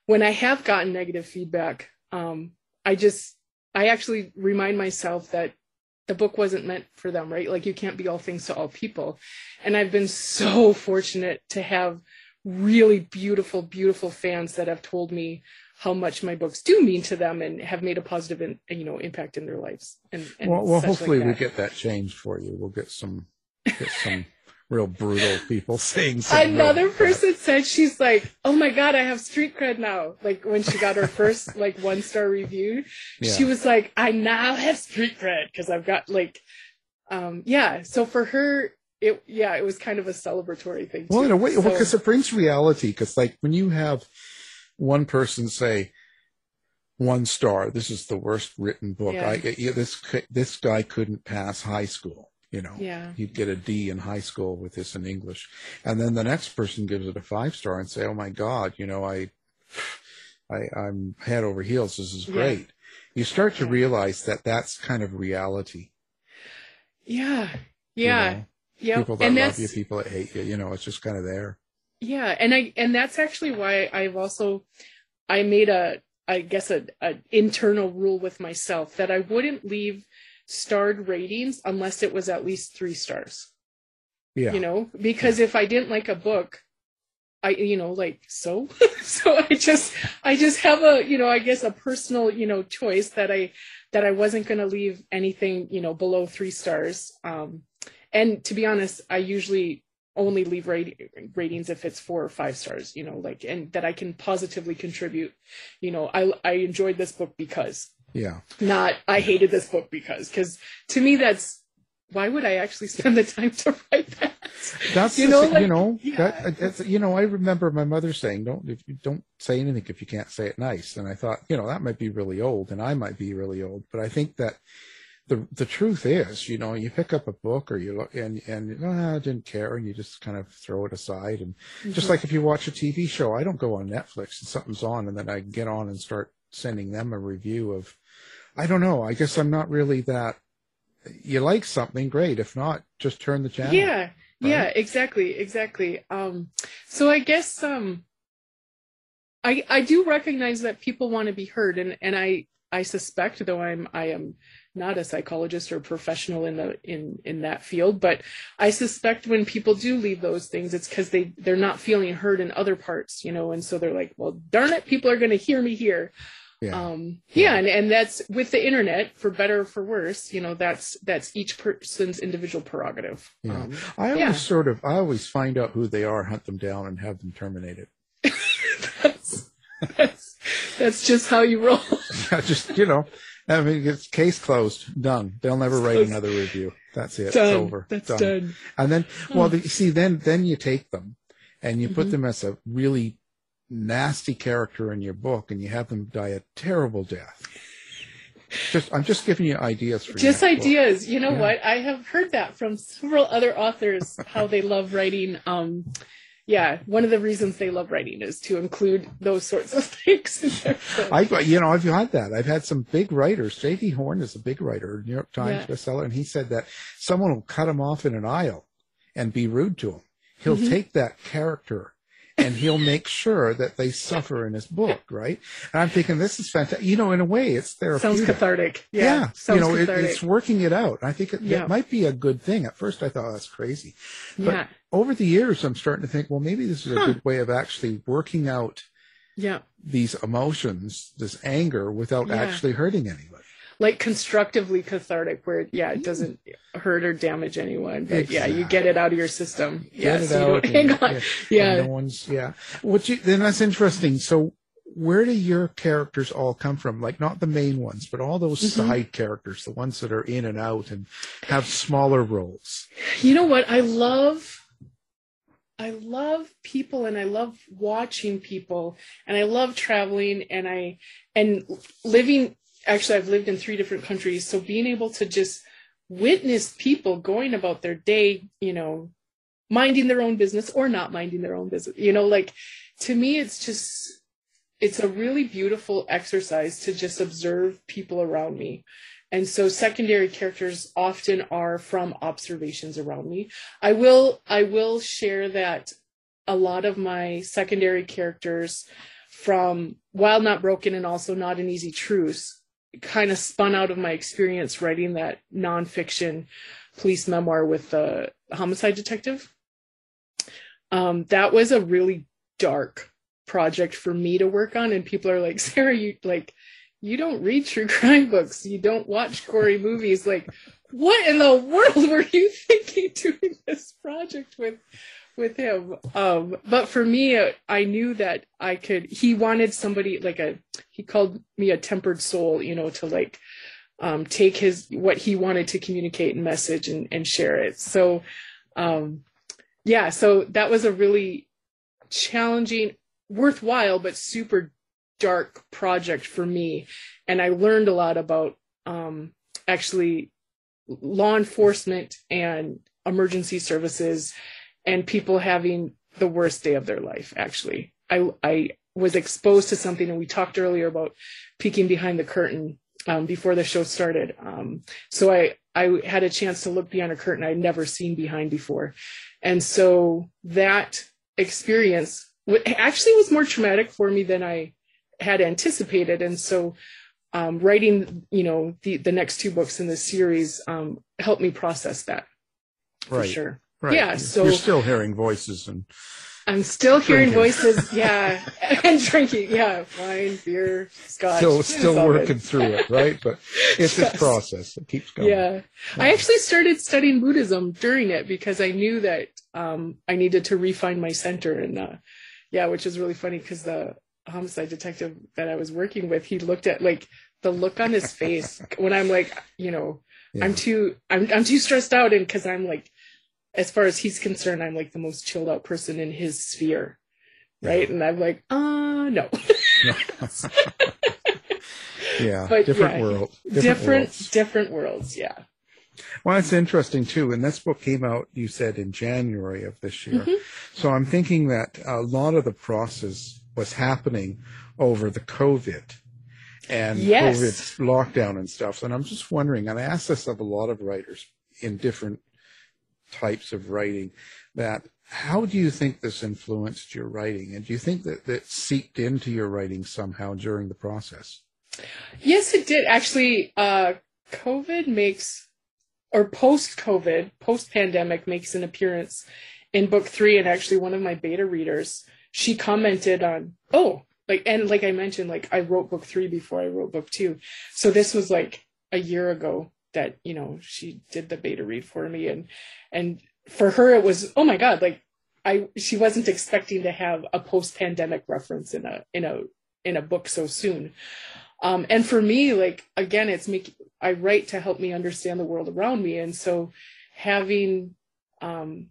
C: when I have gotten negative feedback, um, I just, I actually remind myself that the book wasn't meant for them, right? Like you can't be all things to all people. And I've been so [laughs] fortunate to have really beautiful, beautiful fans that have told me how much my books do mean to them and have made a positive, in, you know, impact in their lives. And, and
B: well, well
C: such like
B: hopefully we get that changed for you we'll get some get some [laughs] real brutal people [laughs] saying something.
C: Another
B: real-
C: person said she's like, "Oh my god, I have street cred now." Like when she got her first [laughs] like one star review, she was like, "I now have street cred because I've got like, um, yeah." So for her, it yeah, it was kind of a celebratory thing.
B: Well,
C: too.
B: in a way,
C: So-
B: because it brings reality. Because like when you have one person say one star, this is the worst written book.
C: Yeah.
B: I yeah, this this guy couldn't pass high school. You know,
C: yeah,
B: he'd get a D in high school with this in English, and then the next person gives it a five star and say, "Oh my God, you know, I, I, I'm head over heels. This is
C: Yeah.
B: great." You start to realize that that's kind of reality.
C: yeah,
B: you
C: yeah,
B: know?
C: Yeah.
B: People that love you, people that hate you. You know, it's just kind of there.
C: Yeah, and I and that's actually why I've also I made a I guess a, a internal rule with myself that I wouldn't leave starred ratings unless it was at least three stars.
B: Yeah.
C: You know, because if I didn't like a book, I you know like so [laughs] so I just I just have a you know I guess a personal you know choice that I that I wasn't going to leave anything you know below three stars. Um, and to be honest, I usually only leave rate, ratings if it's four or five stars. You know, like and that I can positively contribute. You know, I I enjoyed this book because
B: yeah.
C: not I hated this book because because to me that's why would I actually spend the time to [laughs] write that?
B: That's
C: You know, like,
B: you know,
C: yeah.
B: that, that's, you know, I remember my mother saying, "Don't if you don't say anything if you can't say it nice." And I thought, you know, that might be really old, and I might be really old, but I think that the the truth is, you know, you pick up a book or you look and and oh, I didn't care, and you just kind of throw it aside, and
C: Mm-hmm.
B: just like if you watch a TV show, I don't go on Netflix and something's on, and then I get on and start sending them a review of. I don't know. I guess I'm not really that. You like something, great. If not, just turn the channel.
C: Yeah, yeah, exactly, exactly. Um, so I guess um, I I do recognize that people want to be heard, and and I I suspect, though I'm I am not a psychologist or professional in the in in that field, but I suspect when people do leave those things, it's because they they're not feeling heard in other parts, you know, and so they're like, well, darn it, people are going to hear me here.
B: Yeah.
C: Um, yeah, and, and that's with the internet, for better or for worse, you know, that's that's each person's individual prerogative.
B: Yeah.
C: Um,
B: I always
C: Yeah.
B: sort of, I always find out who they are, hunt them down, and have them terminated. [laughs]
C: that's, that's that's just how you roll. [laughs]
B: Just you know, I mean, it's case closed, done. They'll never write
C: Closed.
B: another review. That's it.
C: done.
B: It's over.
C: That's done.
B: And then, well,
C: Hmm.
B: the, see, then then you take them, and you put
C: Mhm.
B: them as a really nasty character in your book, and you have them die a terrible death. Just, I'm just giving you ideas for
C: Just
B: next book.
C: ideas. You know
B: Yeah.
C: what? I have heard that from several other authors how they love writing. Um, yeah, one of the reasons they love writing is to include those sorts of [laughs] things. In their.
B: I, you know, I've had that. I've had some big writers. J.D. Horn is a big writer, New York Times
C: Yeah.
B: bestseller, and he said that someone will cut him off in an aisle and be rude to him. He'll
C: Mhm.
B: take that character and he'll make sure that they suffer in his book, right? And I'm thinking, this is fantastic. You know, in a way, it's therapeutic.
C: Sounds cathartic. Yeah,
B: Yeah,
C: sounds
B: you know, it, it's working it out. I think it,
C: Yeah.
B: it might be a good thing. At first, I thought that's crazy. but-
C: yeah,
B: Over the years, I'm starting to think, well, maybe this is a
C: Huh.
B: good way of actually working out
C: yeah.
B: these emotions, this anger, without
C: Yeah.
B: actually hurting anybody.
C: Like constructively cathartic, where yeah, it doesn't hurt or damage anyone, but yeah, you get it out of your system. Yeah, [laughs]
B: Get it
C: so you don't hang on.
B: yeah,
C: Yeah,
B: no one's yeah. What you then that's interesting. So where do your characters all come from? Like not the main ones, but all those
C: Mhm.
B: side characters, the ones that are in and out and have smaller roles.
C: You know what? I love I love people and I love watching people and I love traveling and I and living actually I've lived in three different countries so being able to just witness people going about their day, you know, minding their own business or not minding their own business. You know, like to me it's just it's a really beautiful exercise to just observe people around me. And so secondary characters often are from observations around me. I will I will share that a lot of my secondary characters from Wild Not Broken and also Not an Easy Truce kind of spun out of my experience writing that nonfiction police memoir with the homicide detective. Um, that was a really dark project for me to work on, and people are like, [laughs] Sarah, you like you don't read true crime books, you don't watch gory movies. Like, what in the world [laughs] were you thinking doing this project with with him? Um but for me uh, i knew that i could he wanted somebody like a he called me a tempered soul you know to like um take his what he wanted to communicate and message and, and share it. So um yeah so that was a really challenging worthwhile but super dark project for me. And i learned a lot about um actually law enforcement and emergency services and people having the worst day of their life actually. I i was exposed to something and we talked earlier about peeking behind the curtain um, before the show started. Um, so i i had a chance to look behind a curtain i'd never seen behind before. And so that experience actually was more traumatic for me than i had anticipated and so um, writing you know the the next two books in this series um, helped me process that for
B: Right.
C: sure
B: Right.
C: Yeah, so-
B: you're still hearing voices and
C: i'm still hearing voices yeah [laughs] and drinking yeah wine beer scotch
B: still still working through it, right? But it's [laughs]
C: Yes.
B: this process. It keeps going.
C: yeah i actually started studying buddhism during it because i knew that um, i needed to refine my center and uh, yeah which is really funny because the homicide detective that i was working with he looked at like the look on his face [laughs] when i'm like you know
B: Yeah.
C: i'm too i'm, I'm too stressed out and because i'm like as far as he's concerned i'm like the most chilled out person in his sphere right and i'm like uh no [laughs]
B: yeah.
C: But,
B: different
C: yeah,
B: world.
C: different
B: worlds.
C: different worlds yeah
B: Well, it's interesting too. And this book came out, you said, in January of this year.
C: Mhm.
B: So I'm thinking that a lot of the process was happening over the COVID and
C: Yes.
B: COVID lockdown and stuff. And I'm just wondering, and I ask this of a lot of writers in different types of writing, that how do you think this influenced your writing? And do you think that that seeped into your writing somehow during the process?
C: Yes, it did. Actually, uh, COVID makes, or post COVID, post pandemic makes an appearance in book three. And actually, one of my beta readers, she commented on, oh, like, and like I mentioned, like I wrote book three before I wrote book two. So this was like a year ago that, you know, she did the beta read for me. And, and for her, it was, oh my God, like, I, she wasn't expecting to have a post pandemic reference in a, in a, in a book so soon. Um, and for me, like again, it's make I write to help me understand the world around me, and so having um,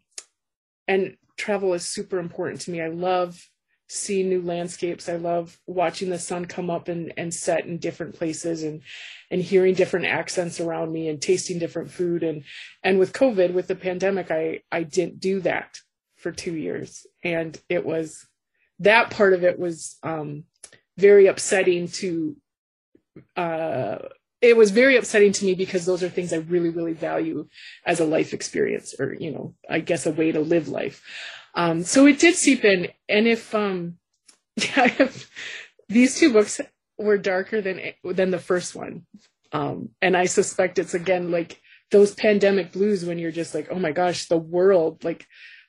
C: and travel is super important to me. I love seeing new landscapes. I love watching the sun come up and, and set in different places, and and hearing different accents around me, and tasting different food. And and with COVID, with the pandemic, I I didn't do that for two years, and it was that part of it was um, very upsetting to uh, it was very upsetting to me because those are things I really, really value as a life experience, or you know, I guess a way to live life. Um, so it did seep in, and if um, [laughs] yeah, if these two books were darker than than the first one, um, and I suspect it's again like those pandemic blues when you're just like, oh my gosh, the world, like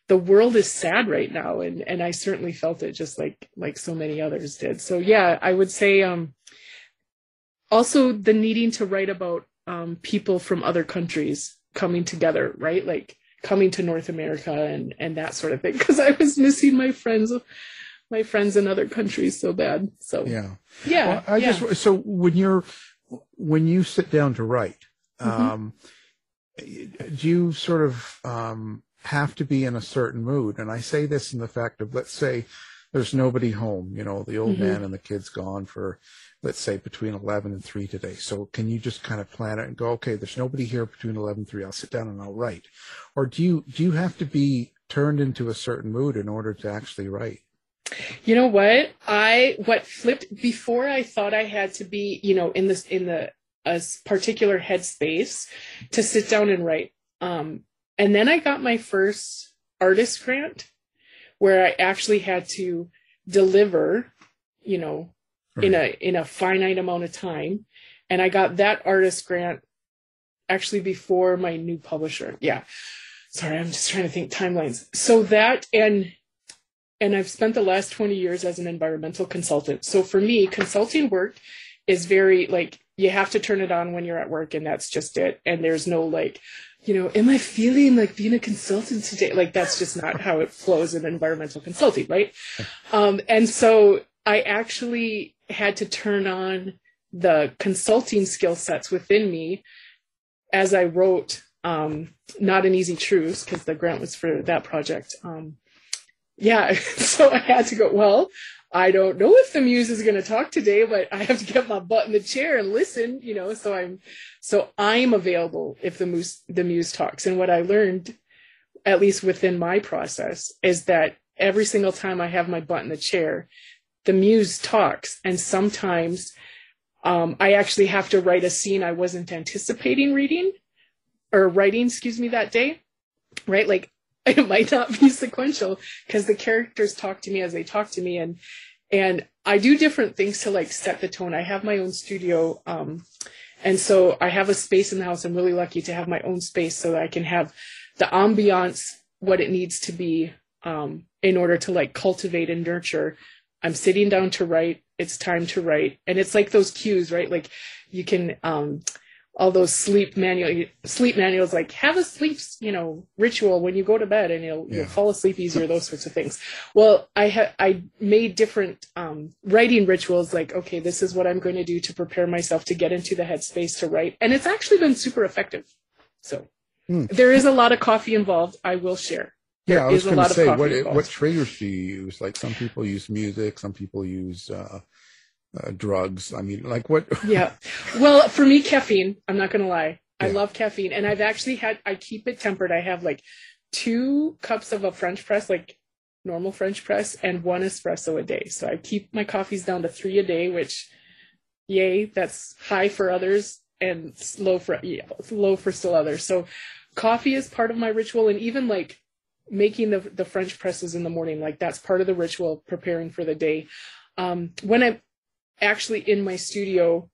C: the world is sad right now, and and I certainly felt it just like like so many others did. So yeah, I would say um also the needing to write about um, people from other countries coming together, right? Like coming to North America and and that sort of thing. [laughs] Because I was missing my friends, my friends in other countries so bad. So yeah,
B: Yeah.
C: yeah,
B: Well, I just so when you're when you sit down to write,
C: Mhm.
B: um, do you sort of um, have to be in a certain mood? And I say this in the fact of let's say there's nobody home, you know, the old
C: Mhm.
B: man and the kids gone for let's say between 11 and 3 today. So can you just kind of plan it and go, okay, there's nobody here between 11 and 3. I'll sit down and I'll write. Or do you do you have to be turned into a certain mood in order to actually write?
C: You know what? I what flipped before I thought I had to be, you know, in this in the a particular headspace to sit down and write. Um, and then I got my first artist grant where I actually had to deliver, you know, in a in a finite amount of time. And I got that artist grant actually before my new publisher. Yeah. Sorry, I'm just trying to think timelines. So that and and I've spent the last 20 years as an environmental consultant. So for me, consulting work is very like you have to turn it on when you're at work and that's just it and there's no like you know am i feeling like being a consultant today like that's just not how it flows in environmental consulting right um, and so i actually had to turn on the consulting skill sets within me as i wrote um, not an easy truce because the grant was for that project um, yeah [laughs] so i had to go well I don't know if the muse is going to talk today, but I have to get my butt in the chair and listen, you know, so I'm, so I'm available if the muse, the muse talks. And what I learned, at least within my process, is that every single time I have my butt in the chair, the muse talks. And sometimes, um, I actually have to write a scene I wasn't anticipating reading or writing, excuse me, that day. Right? Like [laughs] it might not be sequential because the characters talk to me as they talk to me and and I do different things to like set the tone. I have my own studio um and so I have a space in the house. I'm really lucky to have my own space so that I can have the ambiance what it needs to be um in order to like cultivate and nurture. I'm sitting down to write. It's time to write. And it's like those cues, right? Like you can um all those sleep manual sleep manuals like have a sleep you know ritual when you go to bed and you'll, yeah. you'll fall asleep easier those sorts of things well i had i made different um, writing rituals like okay this is what i'm going to do to prepare myself to get into the headspace to write and it's actually been super effective so hmm. there is a lot of coffee involved i will share
B: yeah, I was going to say, what what triggers do you use? Like some people use music, some people use uh, uh, drugs. I mean, like what? [laughs]
C: yeah. Well, for me, caffeine. I'm not gonna lie. I love caffeine, and I've actually had. I keep it tempered. I have like two cups of a French press, like normal French press, and one espresso a day. So I keep my coffees down to three a day, which, yay, that's high for others and low for yeah, low for still others. So coffee is part of my ritual, and even like making the the French presses in the morning, like that's part of the ritual, preparing for the day. Um, when I'm actually in my studio,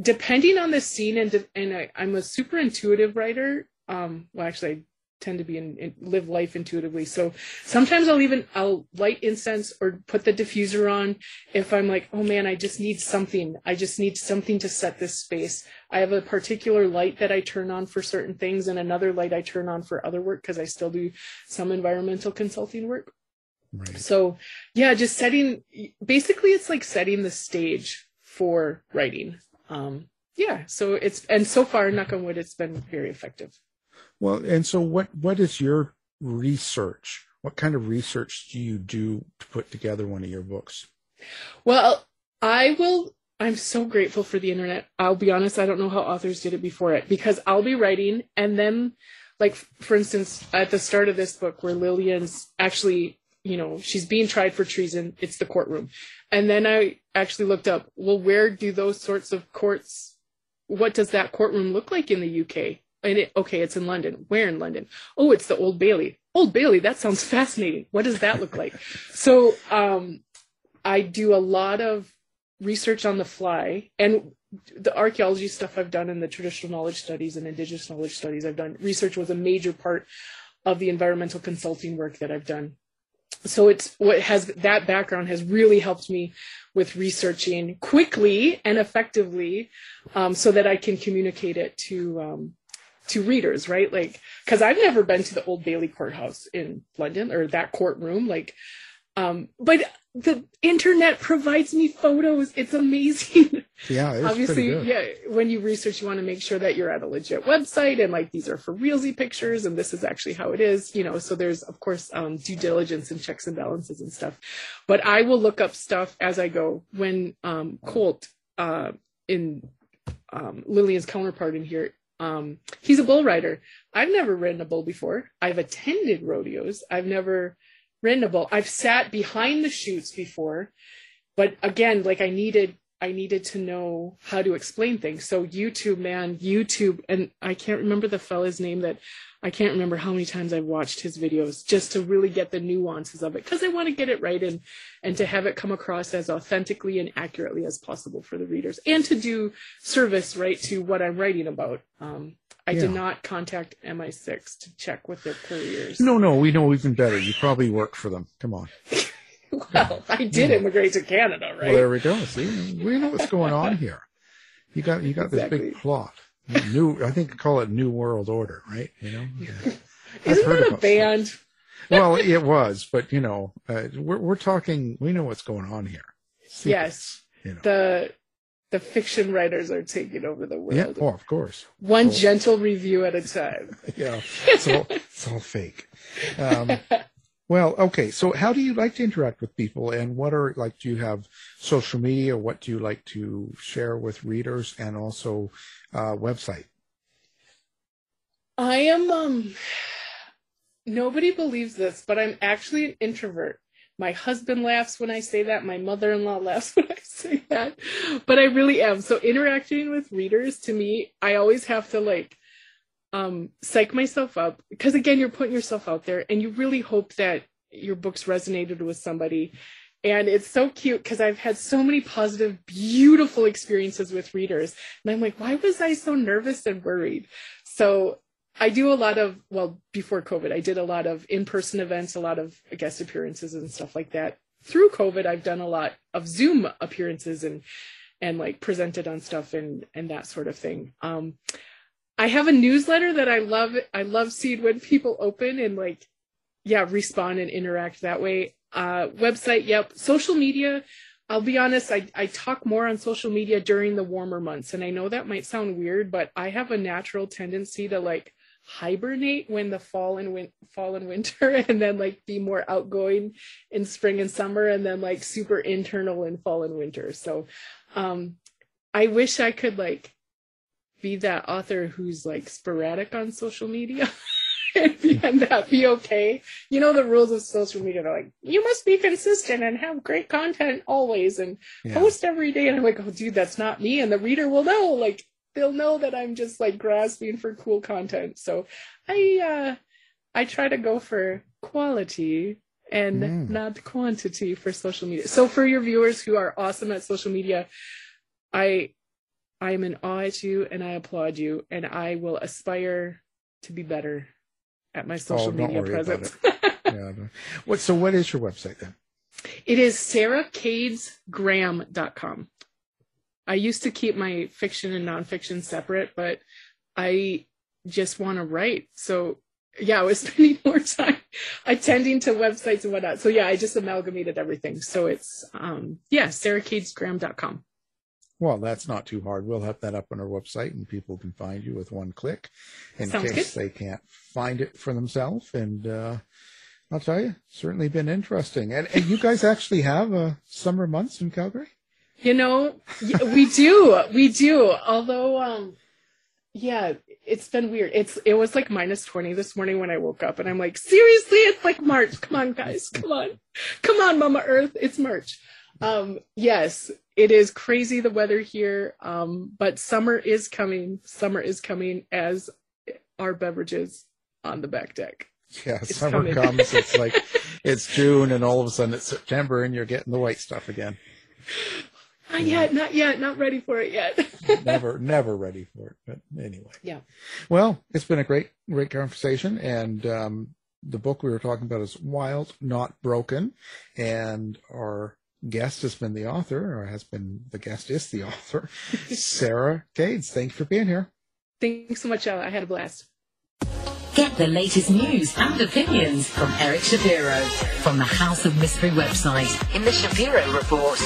C: depending on the scene, and and I, am a super intuitive writer. Um, well, actually, I tend to be in, in, live life intuitively. So sometimes I'll even I'll light incense or put the diffuser on if I'm like, oh man, I just need something. I just need something to set this space. I have a particular light that I turn on for certain things and another light I turn on for other work because I still do some environmental consulting work. Right. So, yeah, just setting basically it's like setting the stage for writing. Um, yeah, so it's and so far, knock on wood, it's been very effective.
B: Well, and so what what is your research? What kind of research do you do to put together one of your books?
C: Well, I will I'm so grateful for the internet. I'll be honest, I don't know how authors did it before it because I'll be writing and then like for instance at the start of this book where Lillian's actually you know, she's being tried for treason. It's the courtroom. And then I actually looked up, well, where do those sorts of courts, what does that courtroom look like in the UK? And it, okay, it's in London. Where in London? Oh, it's the Old Bailey. Old Bailey, that sounds fascinating. What does that look like? [laughs] so, um, I do a lot of research on the fly and the archaeology stuff I've done and the traditional knowledge studies and indigenous knowledge studies I've done. Research was a major part of the environmental consulting work that I've done so it's what has that background has really helped me with researching quickly and effectively um, so that i can communicate it to um, to readers right like because i've never been to the old bailey courthouse in london or that courtroom like um, but the internet provides me photos. It's amazing. [laughs]
B: Yeah, it's
C: obviously, yeah. When you research, you want to make sure that you're at a legit website and like these are for realsy pictures and this is actually how it is. You know, so there's of course um, due diligence and checks and balances and stuff. But I will look up stuff as I go. When um, Colt uh, in um, Lillian's counterpart in here um, he's a bull rider. I've never ridden a bull before. I've attended rodeos. I've never ridden a bull. I've sat behind the chutes before, but again, like I needed I needed to know how to explain things. So YouTube, man, YouTube, and I can't remember the fella's name that I can't remember how many times I've watched his videos just to really get the nuances of it because I want to get it right and and to have it come across as authentically and accurately as possible for the readers and to do service right to what I'm writing about. Um, I yeah. did not contact MI6 to check with their couriers.
B: No, no, we know even better. You probably work for them. Come on. [laughs] [laughs]
C: well, I did yeah. immigrate to Canada, right?
B: Well, there we go. See, we know what's going on here. You got you got
C: Exactly.
B: this big plot. New, I think call it New World Order, right? You know. [laughs] I've
C: Isn't that a band? [laughs]
B: well, it was, but you know, uh, we're we're talking. We know what's going on here.
C: Yes.
B: You know.
C: The the fiction writers are taking over the world.
B: yeah. Oh, of course.
C: One
B: Oh.
C: gentle review at a time.
B: Yeah. It's all it's all fake. Um, well, okay. So, how do you like to interact with people, and what are like? Do you have social media? What do you like to share with readers, and also uh, website?
C: I am um nobody believes this, but I'm actually an introvert. My husband laughs when I say that, my mother-in-law laughs [laughs] when I say that. But I really am. So interacting with readers to me, I always have to like um psych myself up because again you're putting yourself out there and you really hope that your books resonated with somebody and it's so cute because I've had so many positive, beautiful experiences with readers. And I'm like, why was I so nervous and worried? So I do a lot of, well, before COVID, I did a lot of in person events, a lot of guest appearances and stuff like that. Through COVID, I've done a lot of Zoom appearances and, and like presented on stuff and, and that sort of thing. Um, I have a newsletter that I love. I love seeing when people open and like, yeah, respond and interact that way. Uh, website, yep. Social media, I'll be honest, I, I talk more on social media during the warmer months. And I know that might sound weird, but I have a natural tendency to like hibernate when the fall and win- fall and winter [laughs] and then like be more outgoing in spring and summer and then like super internal in fall and winter. So um I wish I could like be that author who's like sporadic on social media. [laughs] and that be okay. You know the rules of social media. They're like, you must be consistent and have great content always and
B: Yeah.
C: post every day. And I'm like, oh, dude, that's not me. And the reader will know. Like, they'll know that I'm just like grasping for cool content. So I, uh, I try to go for quality and
B: Mm.
C: not quantity for social media. So for your viewers who are awesome at social media, I, I am in awe at you and I applaud you and I will aspire to be better at my social
B: Oh,
C: media presence. [laughs]
B: yeah. What? So, what is your website then?
C: It is sarahkadesgraham.com. I used to keep my fiction and nonfiction separate, but I just want to write. So yeah, I was [laughs] spending more time attending to websites and whatnot. So yeah, I just amalgamated everything. So it's um yeah, sarahkadesgraham.com.
B: Well, that's not too hard. We'll have that up on our website, and people can find you with one click, in
C: Sounds
B: case
C: good.
B: they can't find it for themselves. And uh, I'll tell you, certainly been interesting. And, and you guys actually have uh, summer months in Calgary.
C: You know, we do, we do. Although, um, yeah, it's been weird. It's it was like minus twenty this morning when I woke up, and I'm like, seriously, it's like March. Come on, guys, come on, come on, Mama Earth, it's March. Um, yes, it is crazy the weather here, um, but summer is coming. Summer is coming as our beverages on the back deck.
B: Yeah,
C: It's
B: summer
C: coming.
B: comes. It's [laughs] like it's June, and all of a sudden it's September, and you're getting the white stuff again.
C: Not yet, not yet, not ready for it yet. [laughs]
B: never, never ready for it. But anyway.
C: Yeah.
B: Well, it's been a great, great conversation, and um, the book we were talking about is Wild, Not Broken, and our guest has been the author, or has been the guest is the author, [laughs] Sarah Kades. Thanks for being here.
C: Thanks so much, Ella. I had a blast.
D: Get the latest news and opinions from Eric Shapiro from the House of Mystery website in the Shapiro Report.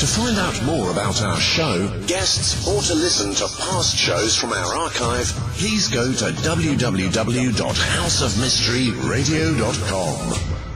E: To find out more about our show, guests, or to listen to past shows from our archive, please go to www.houseofmysteryradio.com.